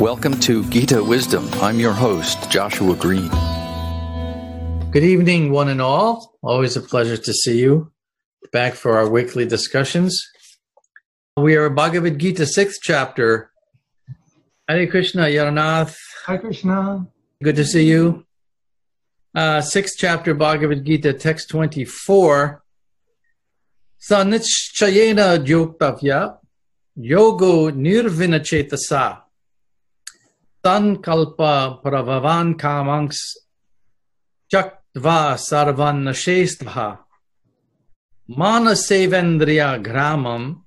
Welcome to Gita Wisdom. I'm your host, Joshua Greene. Good evening, one and all. Always a pleasure to see you. Back for our weekly discussions. We are Bhagavad Gita, sixth chapter. Hare Krishna, Yaranath. Hare Krishna. Good to see you. Uh, sixth chapter, Bhagavad Gita, text 24. Sanichayena yoktavya yogo nirvina chetasa sankalpa pravavan kamanks chaktva sarvan nashestvaha manasevendriya gramam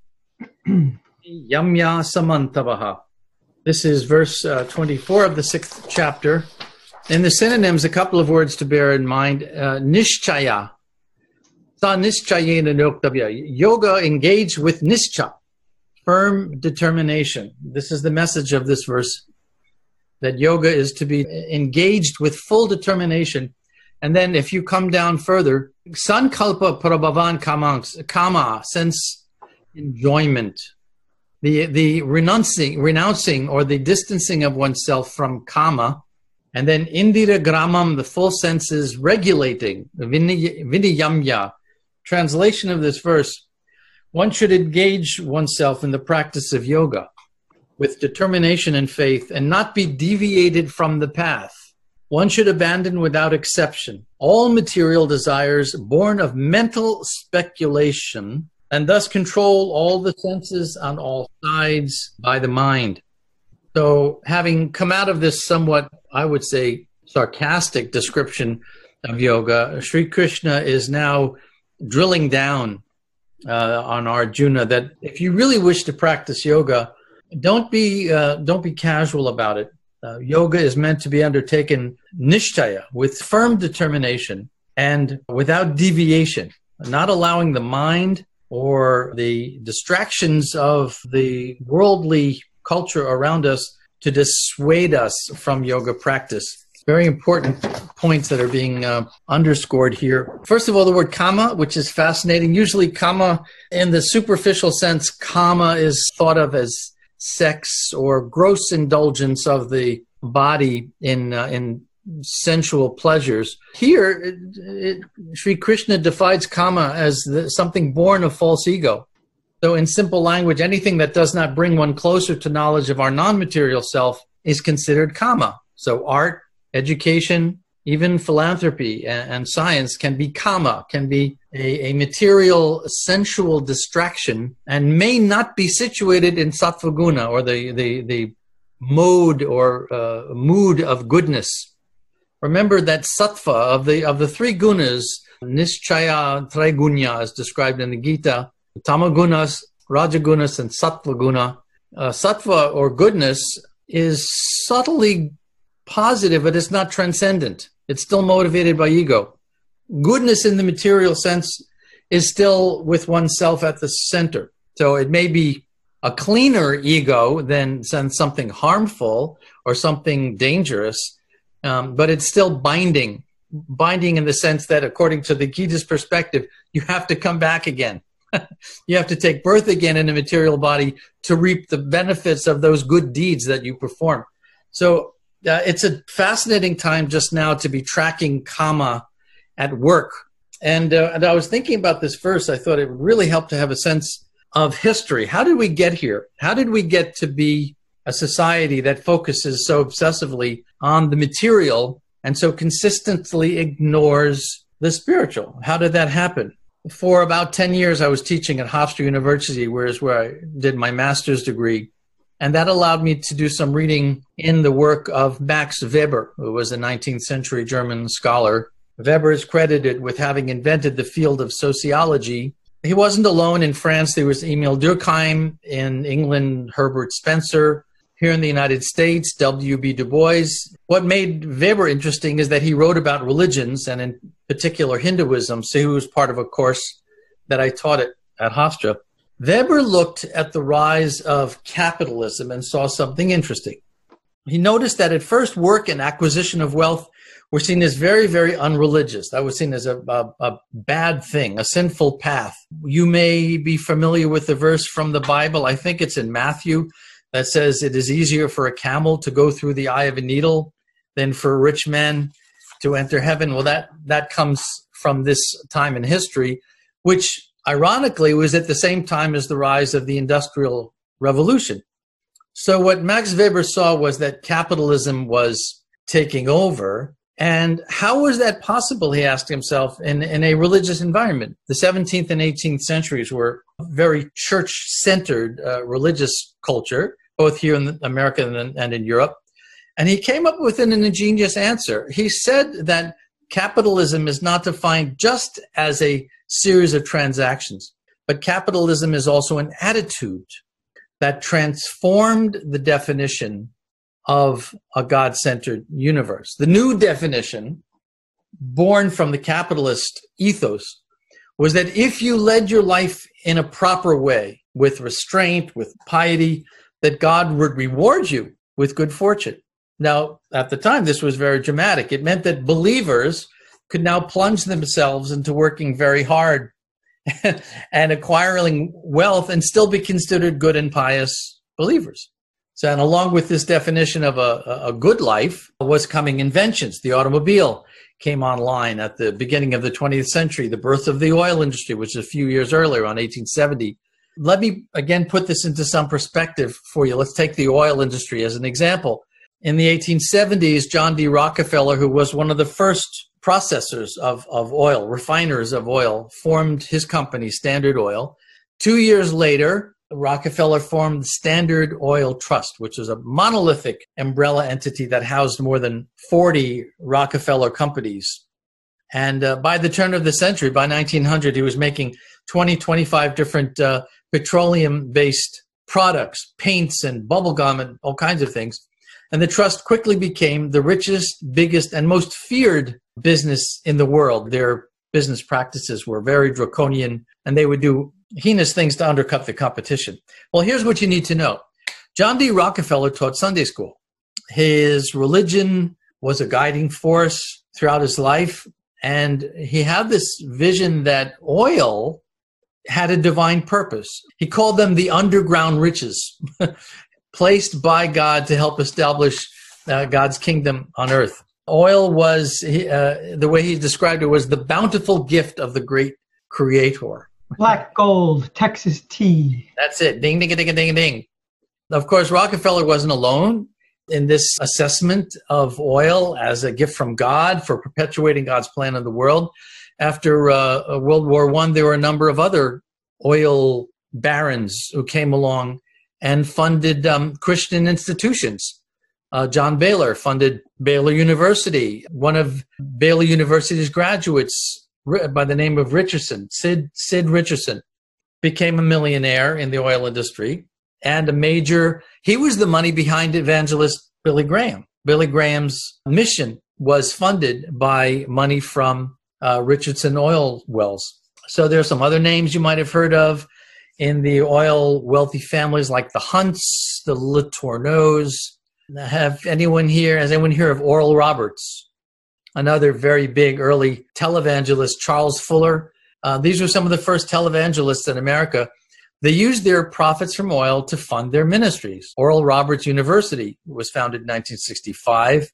yamya samantavaha. This is verse uh, 24 of the sixth chapter. In the synonyms, a couple of words to bear in mind. Uh, nishchaya. Sa nischayena noktavya. Yoga engaged with nischa, firm determination. This is the message of this verse that yoga is to be engaged with full determination. And then if you come down further, sankalpa prabhavan kamanks, kama, sense enjoyment, the, the renouncing, renouncing or the distancing of oneself from kama, and then indira gramam, the full senses regulating, viniyamya. Translation of this verse, one should engage oneself in the practice of yoga with determination and faith and not be deviated from the path. One should abandon without exception all material desires born of mental speculation and thus control all the senses on all sides by the mind. So, having come out of this somewhat, I would say, sarcastic description of yoga, Sri Krishna is now drilling down uh, on Arjuna that if you really wish to practice yoga, don't be uh, don't be casual about it. Uh, yoga is meant to be undertaken nishtaya with firm determination and without deviation, not allowing the mind or the distractions of the worldly culture around us to dissuade us from yoga practice. Very important points that are being uh, underscored here. First of all, the word kama, which is fascinating. Usually, kama, in the superficial sense, kama is thought of as sex or gross indulgence of the body in uh, in sensual pleasures. Here, it, it, Sri Krishna defines kama as the, something born of false ego. So, in simple language, anything that does not bring one closer to knowledge of our non material self is considered kama. So, art, education, even philanthropy and, and science can be kama, can be a, a, material, sensual distraction, and may not be situated in sattva guna or the, the, the mode or uh, mood of goodness. Remember that sattva of the, of the three gunas, nischaya trigunya, as described in the Gita, tamagunas, rajagunas, and sattva guna. Uh, sattva or goodness is subtly positive, but it's not transcendent. It's still motivated by ego. Goodness in the material sense is still with oneself at the center. So it may be a cleaner ego than, than something harmful or something dangerous, um, but it's still binding. Binding in the sense that, according to the Gita's perspective, you have to come back again. you have to take birth again in a material body to reap the benefits of those good deeds that you perform. So uh, it's a fascinating time just now to be tracking kama at work. And, uh, and I was thinking about this verse. I thought it would really help to have a sense of history. How did we get here? How did we get to be a society that focuses so obsessively on the material and so consistently ignores the spiritual? How did that happen? For about 10 years, I was teaching at Hofstra University, where is where I did my master's degree. And that allowed me to do some reading in the work of Max Weber, who was a 19th century German scholar. Weber is credited with having invented the field of sociology he wasn't alone in France. There was Emile Durkheim in England, Herbert Spencer. Here in the United States, W.B. Du Bois. What made Weber interesting is that he wrote about religions and, in particular, Hinduism. So he was part of a course that I taught at, at Hofstra. Weber looked at the rise of capitalism and saw something interesting. He noticed that at first, work and acquisition of wealth were seen as very, very unreligious. That was seen as a, a, a, bad thing, a sinful path. You may be familiar with the verse from the Bible. I think it's in Matthew that says it is easier for a camel to go through the eye of a needle than for a rich man to enter heaven. Well, that, that comes from this time in history, which ironically was at the same time as the rise of the Industrial Revolution. So, what Max Weber saw was that capitalism was taking over. And how was that possible, he asked himself, in, in a religious environment? The 17th and 18th centuries were very church centered uh, religious culture, both here in America and, and in Europe. And he came up with an ingenious answer. He said that capitalism is not defined just as a series of transactions, but capitalism is also an attitude that transformed the definition of a God centered universe. The new definition, born from the capitalist ethos, was that if you led your life in a proper way, with restraint, with piety, that God would reward you with good fortune. Now, at the time, this was very dramatic. It meant that believers could now plunge themselves into working very hard and acquiring wealth and still be considered good and pious believers. So, and along with this definition of a, a good life was coming inventions. The automobile came online at the beginning of the 20th century, the birth of the oil industry, which is a few years earlier on 1870. Let me again put this into some perspective for you. Let's take the oil industry as an example. In the 1870s, John D. Rockefeller, who was one of the first processors of, of oil, refiners of oil, formed his company, Standard Oil. Two years later, Rockefeller formed the Standard Oil Trust, which was a monolithic umbrella entity that housed more than 40 Rockefeller companies. And uh, by the turn of the century, by 1900, he was making 20, 25 different uh, petroleum based products, paints and bubblegum and all kinds of things. And the trust quickly became the richest, biggest, and most feared business in the world. Their business practices were very draconian, and they would do heinous things to undercut the competition. Well, here's what you need to know John D. Rockefeller taught Sunday school. His religion was a guiding force throughout his life, and he had this vision that oil had a divine purpose. He called them the underground riches. placed by God to help establish uh, God's kingdom on earth. Oil was, uh, the way he described it, was the bountiful gift of the great creator. Black gold, Texas tea. That's it. Ding, ding, ding, ding, ding. Of course, Rockefeller wasn't alone in this assessment of oil as a gift from God for perpetuating God's plan in the world. After uh, World War One, there were a number of other oil barons who came along and funded um, Christian institutions. Uh, John Baylor funded Baylor University. One of Baylor University's graduates, by the name of Richardson, Sid, Sid Richardson, became a millionaire in the oil industry and a major, he was the money behind evangelist Billy Graham. Billy Graham's mission was funded by money from uh, Richardson oil wells. So there's some other names you might have heard of in the oil wealthy families like the Hunts, the Letourneaus. Have anyone here, has anyone here of Oral Roberts? Another very big early televangelist, Charles Fuller. Uh, these were some of the first televangelists in America. They used their profits from oil to fund their ministries. Oral Roberts University was founded in 1965.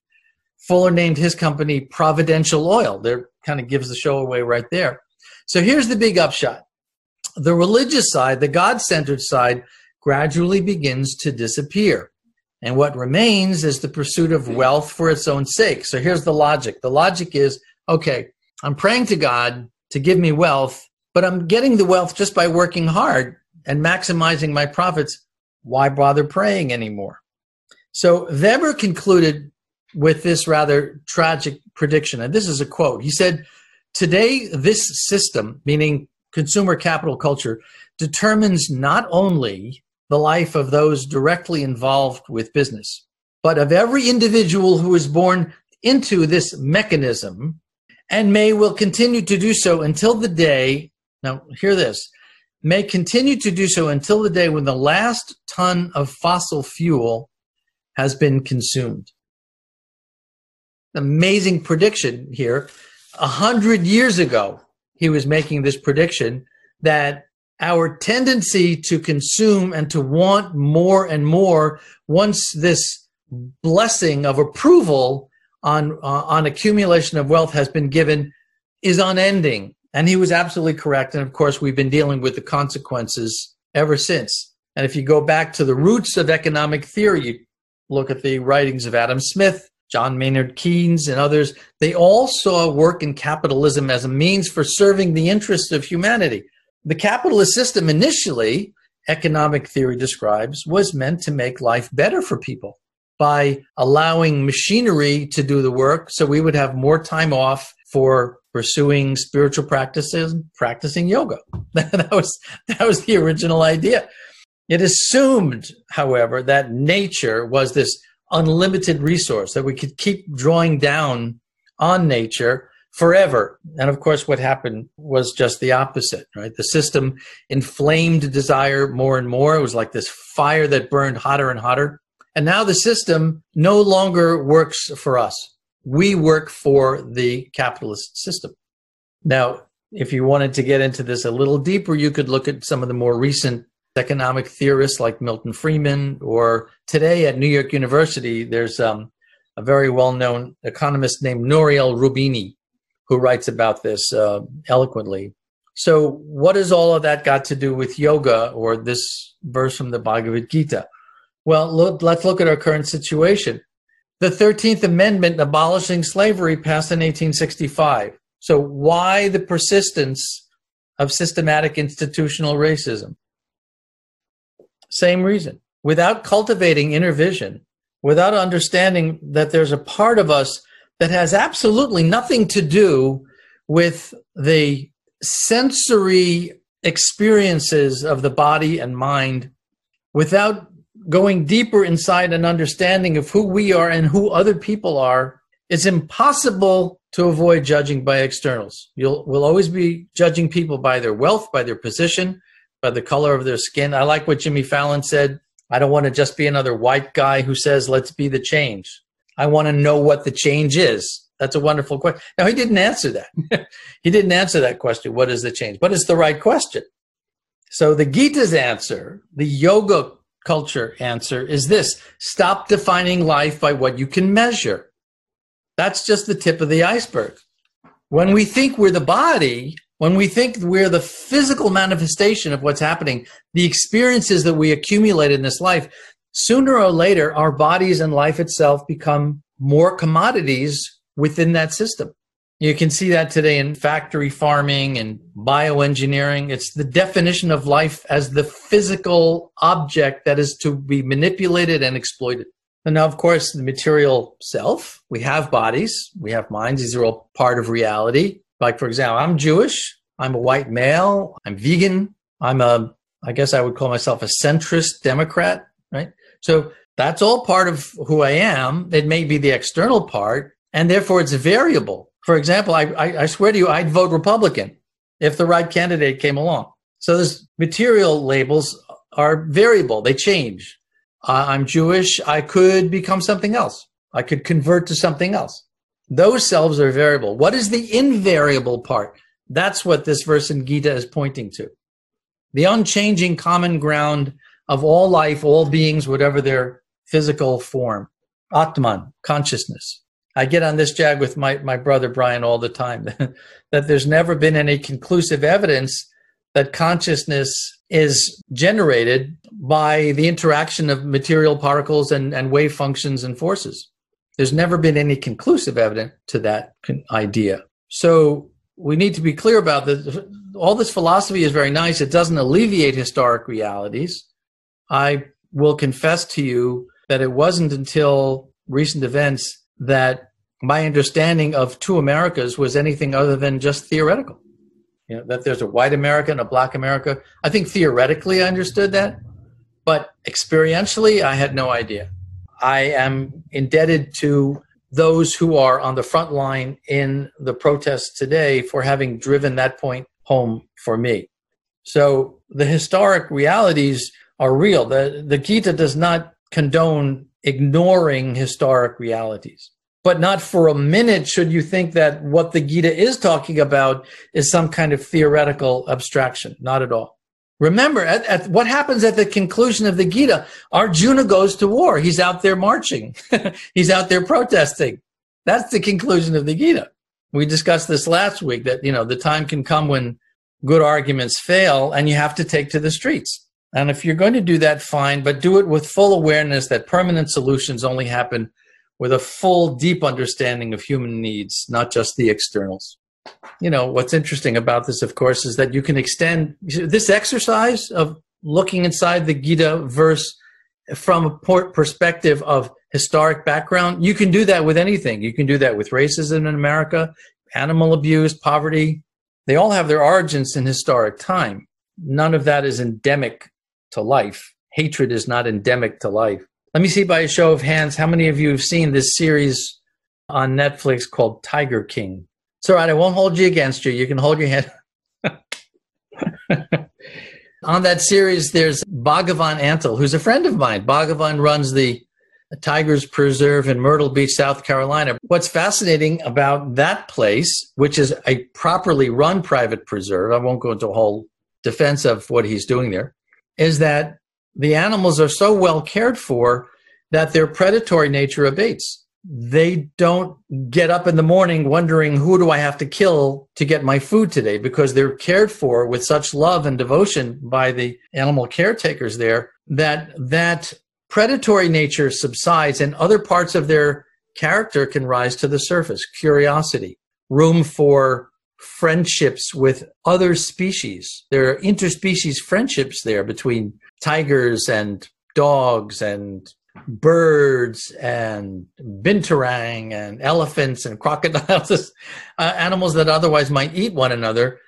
Fuller named his company Providential Oil. There kind of gives the show away right there. So here's the big upshot the religious side, the God centered side, gradually begins to disappear. And what remains is the pursuit of wealth for its own sake. So here's the logic the logic is okay, I'm praying to God to give me wealth, but I'm getting the wealth just by working hard and maximizing my profits. Why bother praying anymore? So Weber concluded with this rather tragic prediction. And this is a quote. He said, Today, this system, meaning consumer capital culture determines not only the life of those directly involved with business, but of every individual who is born into this mechanism and may will continue to do so until the day, now hear this, may continue to do so until the day when the last ton of fossil fuel has been consumed. Amazing prediction here. A hundred years ago, he was making this prediction that our tendency to consume and to want more and more once this blessing of approval on uh, on accumulation of wealth has been given is unending. And he was absolutely correct. And of course we've been dealing with the consequences ever since. And if you go back to the roots of economic theory you look at the writings of Adam Smith John Maynard Keynes and others they all saw work in capitalism as a means for serving the interests of humanity the capitalist system initially economic theory describes was meant to make life better for people by allowing machinery to do the work. So we would have more time off for pursuing spiritual practices practicing yoga. That was that was the original idea. It assumed however that nature was this unlimited resource that we could keep drawing down on nature forever. And of course what happened was just the opposite right? The system inflamed desire more and more. It was like this fire that burned hotter and hotter. And now the system no longer works for us. We work for the capitalist system. Now, if you wanted to get into this a little deeper, you could look at some of the more recent economic theorists like Milton Friedman, or today at New York University, there's um, a very well known economist named Nouriel Roubini who writes about this uh, eloquently. So, what has all of that got to do with yoga or this verse from the Bhagavad Gita? Well, look, let's look at our current situation. The 13th Amendment abolishing slavery passed in 1865. So, why the persistence of systematic institutional racism? Same reason. Without cultivating inner vision, without understanding that there's a part of us that has absolutely nothing to do with the sensory experiences of the body and mind, without going deeper inside an understanding of who we are and who other people are, it's impossible to avoid judging by externals. You'll will always be judging people by their wealth, by their position, by the color of their skin. I like what Jimmy Fallon said. I don't want to just be another white guy who says, let's be the change. I want to know what the change is. That's a wonderful question. Now, he didn't answer that. he didn't answer that question. What is the change? But it's the right question. So the Gita's answer, the yoga culture answer is this stop defining life by what you can measure. That's just the tip of the iceberg. When we think we're the body, when we think we're the physical manifestation of what's happening, the experiences that we accumulate in this life, sooner or later, our bodies and life itself become more commodities within that system. You can see that today in factory farming and bioengineering. It's the definition of life as the physical object that is to be manipulated and exploited. And now, of course, the material self, we have bodies, we have minds. These are all part of reality. Like, for example, I'm Jewish, I'm a white male, I'm vegan, I'm a, I guess I would call myself a centrist Democrat? So that's all part of who I am. It may be the external part, and therefore it's variable for example, I, I, I swear to you, I'd vote Republican if the right candidate came along. So those material labels are variable; they change. Uh, I'm Jewish. I could become something else. I could convert to something else. Those selves are variable. What is the invariable part? That's what this verse in Gita is pointing to. The unchanging common ground of all life, all beings, whatever their physical form. Atman, consciousness. I get on this jag with my, my brother Brian all the time that there's never been any conclusive evidence that consciousness is generated by the interaction of material particles and, and wave functions and forces. There's never been any conclusive evidence to that idea. So we need to be clear about this. All this philosophy is very nice. It doesn't alleviate historic realities. I will confess to you that it wasn't until recent events that my understanding of two Americas was anything other than just theoretical. You know, that there's a white America and a black America. I think theoretically I understood that, but experientially I had no idea. I am indebted to those who are on the front line in the protests today for having driven that point home for me. So the historic realities are real. The, the Gita does not condone ignoring historic realities. But not for a minute should you think that what the Gita is talking about is some kind of theoretical abstraction. Not at all. Remember, at, at, what happens at the conclusion of the Gita? Arjuna goes to war. He's out there marching. He's out there protesting. That's the conclusion of the Gita. We discussed this last week that, you know, the time can come when good arguments fail and you have to take to the streets. And if you're going to do that, fine, but do it with full awareness that permanent solutions only happen with a full, deep understanding of human needs, not just the externals. You know, what's interesting about this, of course, is that you can extend this exercise of looking inside the Gita verse from a perspective of historic background. You can do that with anything. You can do that with racism in America, animal abuse, poverty. They all have their origins in historic time. None of that is endemic to life. Hatred is not endemic to life. Let me see by a show of hands how many of you have seen this series on Netflix called Tiger King. It's all right. I won't hold you against you. You can hold your hand. on that series, there's Bhagavan Antle, who's a friend of mine. Bhagavan runs the Tigers Preserve in Myrtle Beach, South Carolina. What's fascinating about that place, which is a properly run private preserve, I won't go into a whole defense of what he's doing there, is that the animals are so well cared for that their predatory nature abates. They don't get up in the morning wondering who do I have to kill to get my food today because they're cared for with such love and devotion by the animal caretakers there that that predatory nature subsides and other parts of their character can rise to the surface. Curiosity, room for friendships with other species. There are interspecies friendships there between tigers and dogs and birds and binturong and elephants and crocodiles, uh, animals that otherwise might eat one another.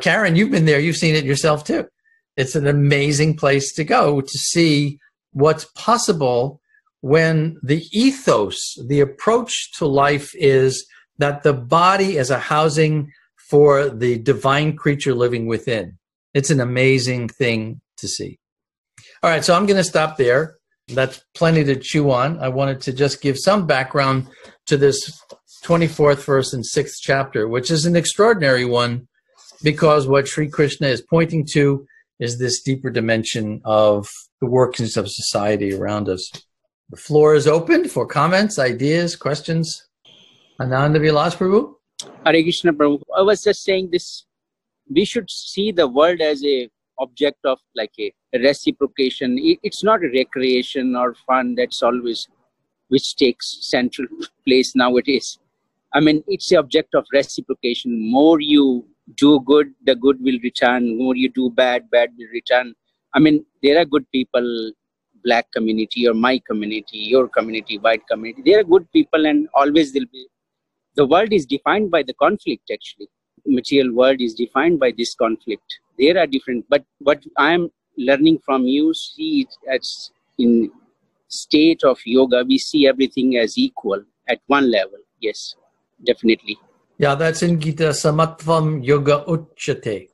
Karen, you've been there, you've seen it yourself too. It's an amazing place to go to see what's possible when the ethos, the approach to life is that the body is a housing for the divine creature living within. It's an amazing thing to see. All right, so I'm going to stop there. That's plenty to chew on. I wanted to just give some background to this 24th verse and 6th chapter, which is an extraordinary one because what Sri Krishna is pointing to is this deeper dimension of the workings of society around us. The floor is open for comments, ideas, questions. Ananda Vilas Prabhu? Hare Krishna Prabhu. I was just saying this, we should see the world as a object of like a reciprocation. It's not a recreation or fun that's always, which takes central place nowadays. I mean, it's the object of reciprocation. More you do good, the good will return. More you do bad, bad will return. I mean, there are good people, black community or my community, your community, white community. There are good people, and always there'll be the world is defined by the conflict actually. Material world is defined by this conflict. There are different but what i am learning from you see it as in state of yoga we see everything as equal at one level. Yes definitely. Yeah that's in gita samatvam yoga uchate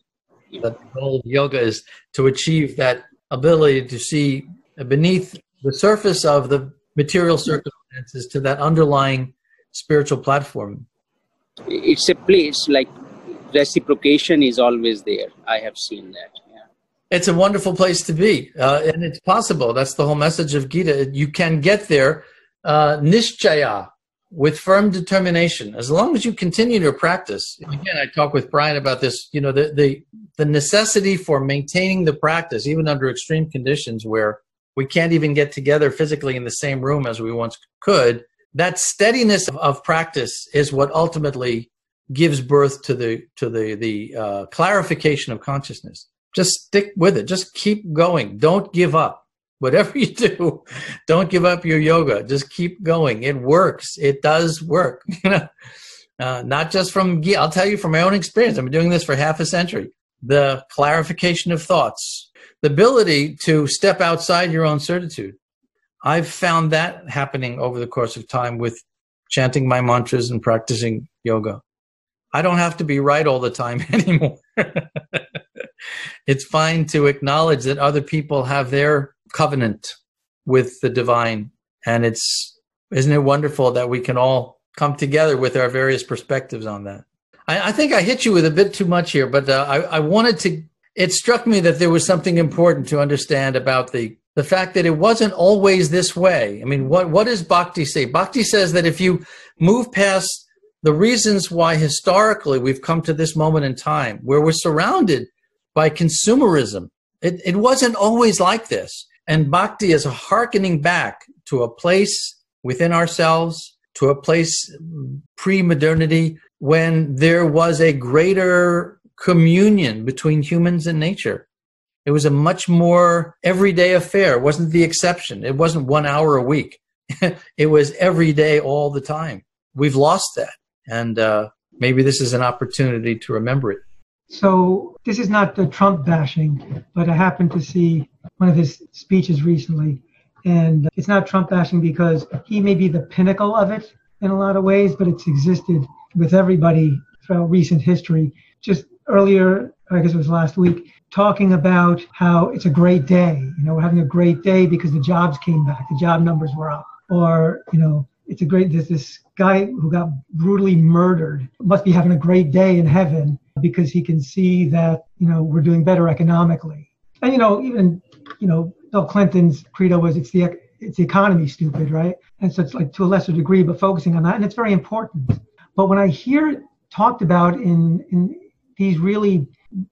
that the goal of yoga is to achieve that ability to see beneath the surface of the material circumstances to that underlying spiritual platform? It's a place like reciprocation is always there. I have seen that. Yeah. It's a wonderful place to be, uh, and it's possible. That's the whole message of Gita. You can get there, uh, nishchaya, with firm determination, as long as you continue to practice. Again, I talk with Brian about this. You know, the the the necessity for maintaining the practice, even under extreme conditions where we can't even get together physically in the same room as we once could that steadiness of practice is what ultimately gives birth to the to the the uh, clarification of consciousness. Just stick with it. Just keep going. Don't give up. Whatever you do, don't give up your yoga. Just keep going. It works. It does work. You know, uh, not just from I'll tell you from my own experience. I've been doing this for half a century. The clarification of thoughts, the ability to step outside your own certitude I've found that happening over the course of time with chanting my mantras and practicing yoga. I don't have to be right all the time anymore. it's fine to acknowledge that other people have their covenant with the divine. And it's, isn't it wonderful that we can all come together with our various perspectives on that? I, I think I hit you with a bit too much here, but uh, I, I wanted to it struck me that there was something important to understand about the the fact that it wasn't always this way. I mean, what what does Bhakti say? Bhakti says that if you move past the reasons why historically we've come to this moment in time where we're surrounded by consumerism, it, it wasn't always like this. And Bhakti is hearkening back to a place within ourselves, to a place pre modernity when there was a greater communion between humans and nature. It was a much more everyday affair. It wasn't the exception. It wasn't one hour a week. it was every day, all the time. We've lost that. And uh, maybe this is an opportunity to remember it. So, this is not the Trump bashing, but I happened to see one of his speeches recently. And it's not Trump bashing because he may be the pinnacle of it in a lot of ways, but it's existed with everybody throughout recent history. Just earlier, I guess it was last week, talking about how it's a great day. You know, we're having a great day because the jobs came back, the job numbers were up. Or, you know, it's a great, there's this guy who got brutally murdered must be having a great day in heaven because he can see that, you know, we're doing better economically. And, you know, even, you know, Bill Clinton's credo was it's the, it's the economy, stupid, right? And so it's like to a lesser degree, but focusing on that. And it's very important. But when I hear it talked about in, in these really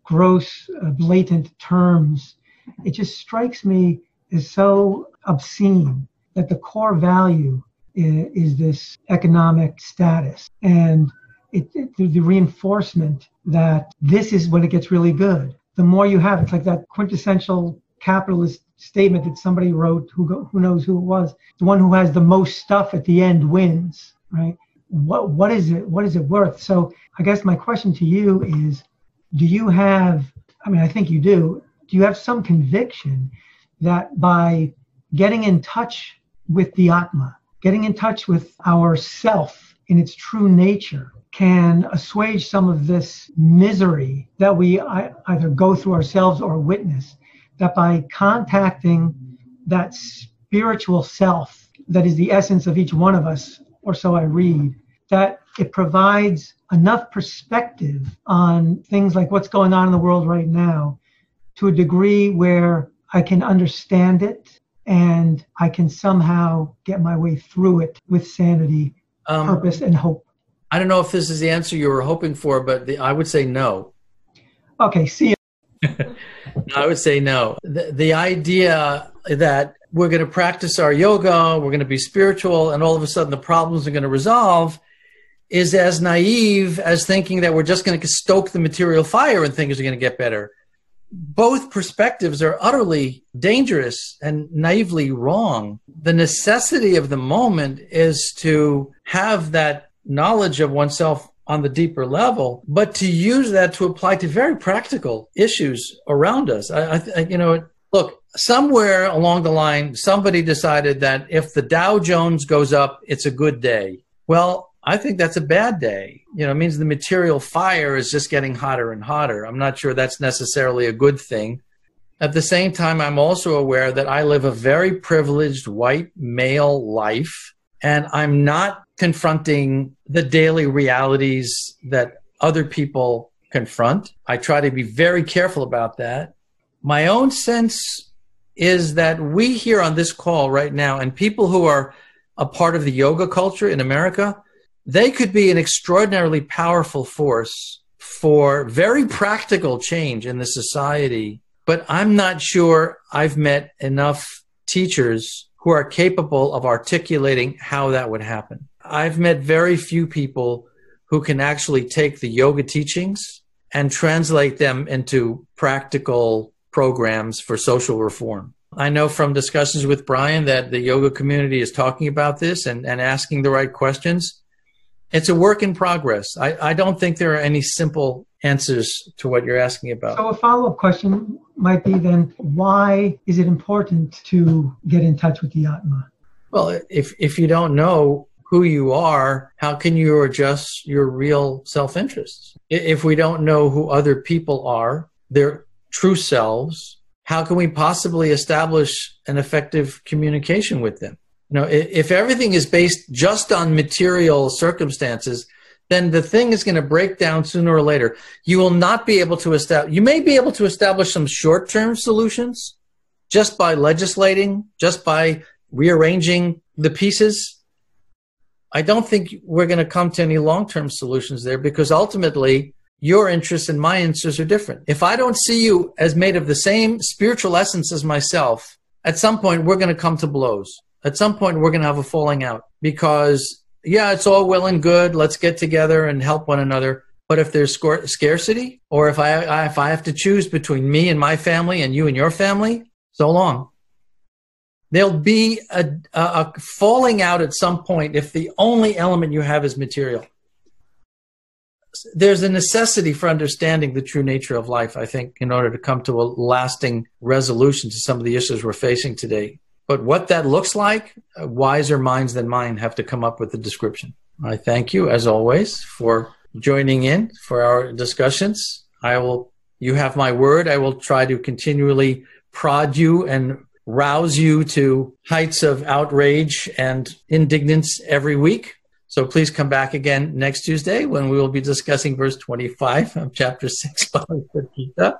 gross, uh, blatant terms, it just strikes me as so obscene that the core value is, is this economic status and it, it, the reinforcement that this is when it gets really good. The more you have, it's like that quintessential capitalist statement that somebody wrote, who go, who knows who it was. The one who has the most stuff at the end wins, right? What what is it? What is it worth? So I guess my question to you is, do you have, I mean, I think you do, do you have some conviction that by getting in touch with the Atma, getting in touch with our self in its true nature, can assuage some of this misery that we either go through ourselves or witness, that by contacting that spiritual self that is the essence of each one of us, or so I read, that it provides enough perspective on things like what's going on in the world right now to a degree where I can understand it and I can somehow get my way through it with sanity, um, purpose, and hope. I don't know if this is the answer you were hoping for, but the, I would say no. Okay, see you. I would say no. The, the idea that we're going to practice our yoga, we're going to be spiritual, and all of a sudden the problems are going to resolve is as naive as thinking that we're just going to stoke the material fire and things are going to get better. Both perspectives are utterly dangerous and naively wrong. The necessity of the moment is to have that knowledge of oneself on the deeper level, but to use that to apply to very practical issues around us. I, I you know, look, somewhere along the line, somebody decided that if the Dow Jones goes up, it's a good day. Well, I think that's a bad day. You know, it means the material fire is just getting hotter and hotter. I'm not sure that's necessarily a good thing. At the same time, I'm also aware that I live a very privileged white male life, and I'm not confronting the daily realities that other people confront. I try to be very careful about that. My own sense is that we here on this call right now, and people who are a part of the yoga culture in America, they could be an extraordinarily powerful force for very practical change in the society. But I'm not sure I've met enough teachers who are capable of articulating how that would happen. I've met very few people who can actually take the yoga teachings and translate them into practical programs for social reform. I know from discussions with Brian that the yoga community is talking about this and, and asking the right questions it's a work in progress. I, I don't think there are any simple answers to what you're asking about. So a follow-up question might be then, why is it important to get in touch with the Atma? Well, if if you don't know who you are, how can you adjust your real self-interests? If we don't know who other people are, their true selves, how can we possibly establish an effective communication with them? you know if everything is based just on material circumstances then the thing is going to break down sooner or later. You will not be able to establish, you may be able to establish some short term solutions just by legislating, just by rearranging the pieces. I don't think we're going to come to any long term solutions there because ultimately your interests and my interests are different. If I don't see you as made of the same spiritual essence as myself, at some point we're going to come to blows. At some point we're going to have a falling out because, yeah, it's all well and good. Let's get together and help one another. But if there's scarcity, or if I if I have to choose between me and my family and you and your family, so long. There'll be a, a, a falling out at some point if the only element you have is material there's a necessity for understanding the true nature of life, I think, in order to come to a lasting resolution to some of the issues we're facing today. But what that looks like, uh, wiser minds than mine have to come up with the description. I thank you, as always, for joining in for our discussions. I will, you have my word. I will try to continually prod you and rouse you to heights of outrage and indignance every week. So please come back again next Tuesday when we will be discussing verse 25 of chapter 6 Bhagavad Gita.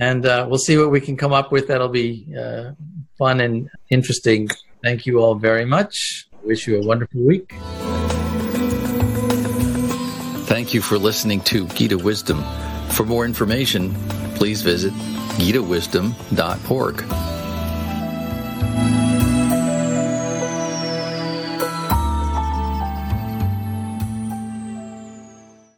And uh, we'll see what we can come up with that'll be uh, fun and interesting. Thank you all very much. Wish you a wonderful week. Thank you for listening to Gita Wisdom. For more information, please visit gitawisdom.org.